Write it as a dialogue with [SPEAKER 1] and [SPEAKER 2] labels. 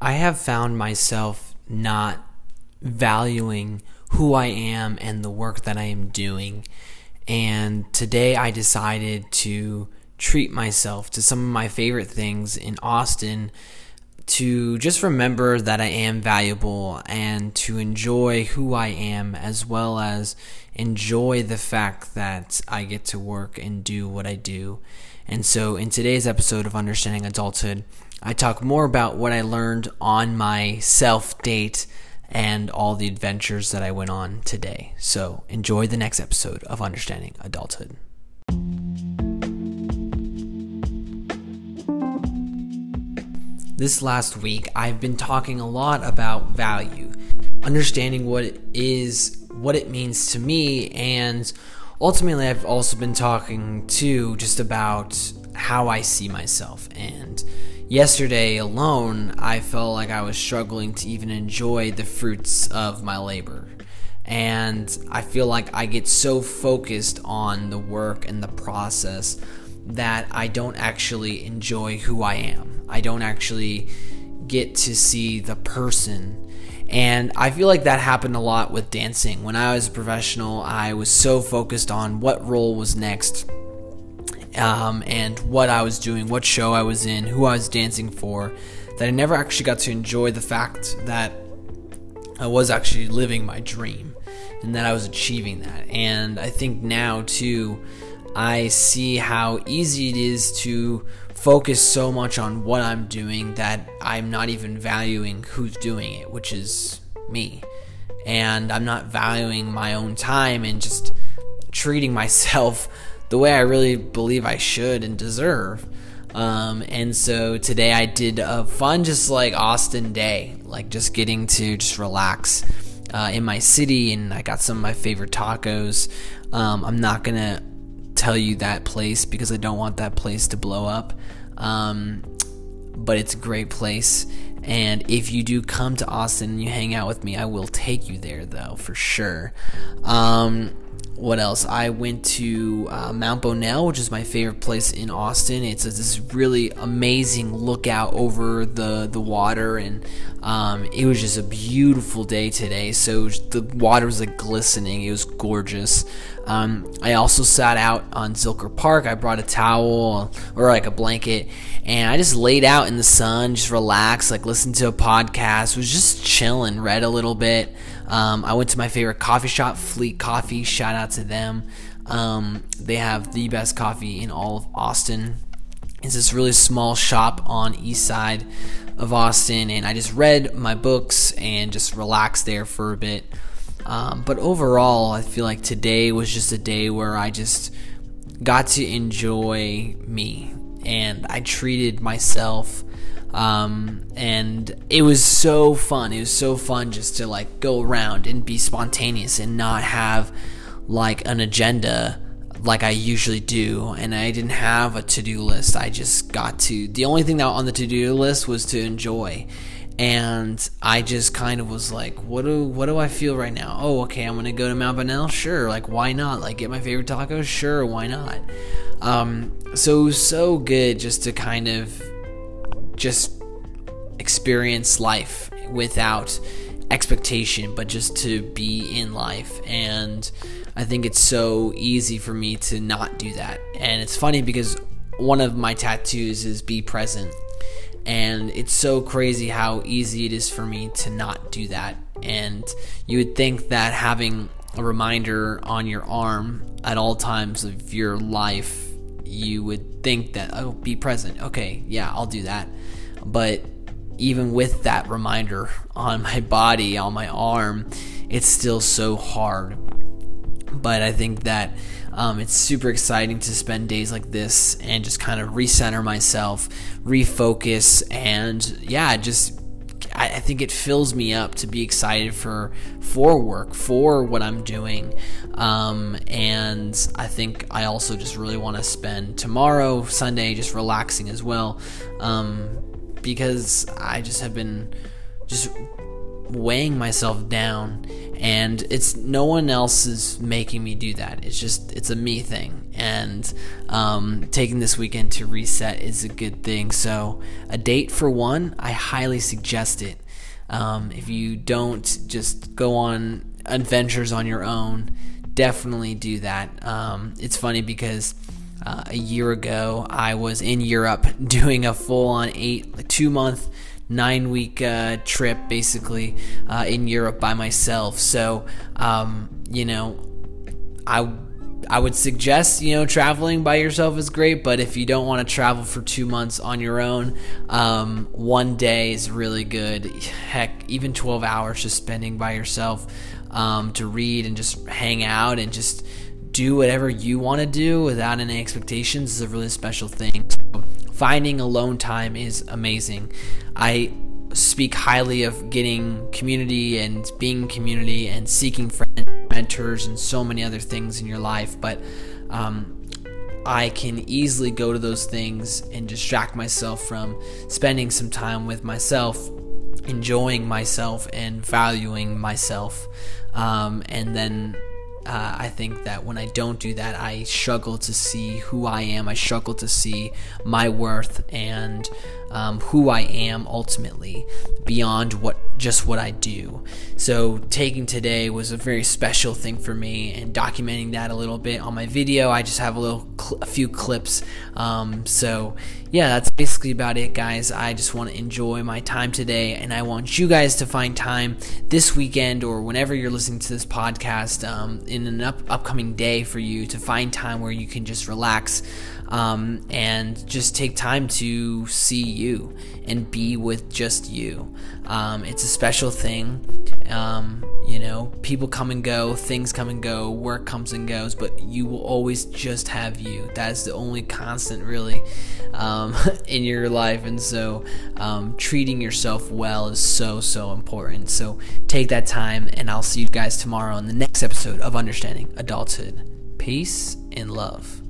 [SPEAKER 1] I have found myself not valuing who I am and the work that I am doing. And today I decided to treat myself to some of my favorite things in Austin to just remember that I am valuable and to enjoy who I am as well as enjoy the fact that I get to work and do what I do. And so in today's episode of Understanding Adulthood, I talk more about what I learned on my self date and all the adventures that I went on today. So enjoy the next episode of Understanding Adulthood. This last week, I've been talking a lot about value, understanding what it is, what it means to me, and ultimately, I've also been talking too just about how I see myself. And yesterday alone, I felt like I was struggling to even enjoy the fruits of my labor. And I feel like I get so focused on the work and the process that I don't actually enjoy who I am. I don't actually get to see the person. And I feel like that happened a lot with dancing. When I was a professional, I was so focused on what role was next um, and what I was doing, what show I was in, who I was dancing for, that I never actually got to enjoy the fact that I was actually living my dream and that I was achieving that. And I think now, too, I see how easy it is to focus so much on what I'm doing that I'm not even valuing who's doing it, which is me. And I'm not valuing my own time and just treating myself the way I really believe I should and deserve. Um, and so today I did a fun, just like Austin day, like just getting to just relax uh, in my city, and I got some of my favorite tacos. Um, I'm not gonna tell you that place because I don't want that place to blow up. Um, but it's a great place. And if you do come to Austin and you hang out with me, I will take you there, though, for sure. Um, what else? I went to uh, Mount Bonnell, which is my favorite place in Austin. It's a, this really amazing lookout over the the water, and um, it was just a beautiful day today. So the water was like glistening. It was gorgeous. Um, I also sat out on Zilker Park. I brought a towel or like a blanket, and I just laid out in the sun, just relaxed, like listened to a podcast. Was just chilling, read a little bit. Um, I went to my favorite coffee shop, Fleet Coffee. Shout out to them. Um, they have the best coffee in all of Austin. It's this really small shop on east side of Austin, and I just read my books and just relaxed there for a bit. Um, but overall, I feel like today was just a day where I just got to enjoy me and I treated myself um, and it was so fun. It was so fun just to like go around and be spontaneous and not have like an agenda like I usually do. And I didn't have a to do list. I just got to, the only thing that on the to do list was to enjoy. And I just kind of was like, what do what do I feel right now? Oh, okay, I'm gonna go to Mount Bonnell. Sure, like why not? Like get my favorite tacos. Sure, why not? Um, so so good just to kind of just experience life without expectation, but just to be in life. And I think it's so easy for me to not do that. And it's funny because one of my tattoos is be present. And it's so crazy how easy it is for me to not do that. And you would think that having a reminder on your arm at all times of your life, you would think that, oh, be present. Okay, yeah, I'll do that. But even with that reminder on my body, on my arm, it's still so hard. But I think that um, it's super exciting to spend days like this and just kind of recenter myself, refocus, and yeah, just I, I, think it fills me up to be excited for for work, for what I'm doing, um, and I think I also just really want to spend tomorrow, Sunday, just relaxing as well. Um, because I just have been just weighing myself down and it's no one else is making me do that. It's just it's a me thing, and um, taking this weekend to reset is a good thing. So a date for one, I highly suggest it. Um, if you don't just go on adventures on your own, definitely do that. Um, it's funny because uh, a year ago I was in Europe doing a full on eight, two month, nine week uh, trip basically uh, in Europe by myself. So, um, you know, I I would suggest, you know, traveling by yourself is great, but if you don't want to travel for two months on your own, um, one day is really good. Heck, even 12 hours just spending by yourself um, to read and just hang out and just do whatever you want to do without any expectations is a really special thing. So finding alone time is amazing. I speak highly of getting community and being community and seeking friends, mentors, and so many other things in your life. But um, I can easily go to those things and distract myself from spending some time with myself, enjoying myself, and valuing myself. Um, and then uh, I think that when I don't do that, I struggle to see who I am. I struggle to see my worth and um, who I am ultimately beyond what just what I do. So taking today was a very special thing for me, and documenting that a little bit on my video. I just have a little, cl- a few clips. Um, so yeah, that's basically about it, guys. I just want to enjoy my time today, and I want you guys to find time this weekend or whenever you're listening to this podcast um, in an up- upcoming day for you to find time where you can just relax um, and just take time to see you and be with just you. Um, it's a special thing. Um, you know, people come and go, things come and go, work comes and goes, but you will always just have you. That is the only constant, really, um, in your life. And so, um, treating yourself well is so, so important. So, take that time, and I'll see you guys tomorrow in the next episode of Understanding Adulthood. Peace and love.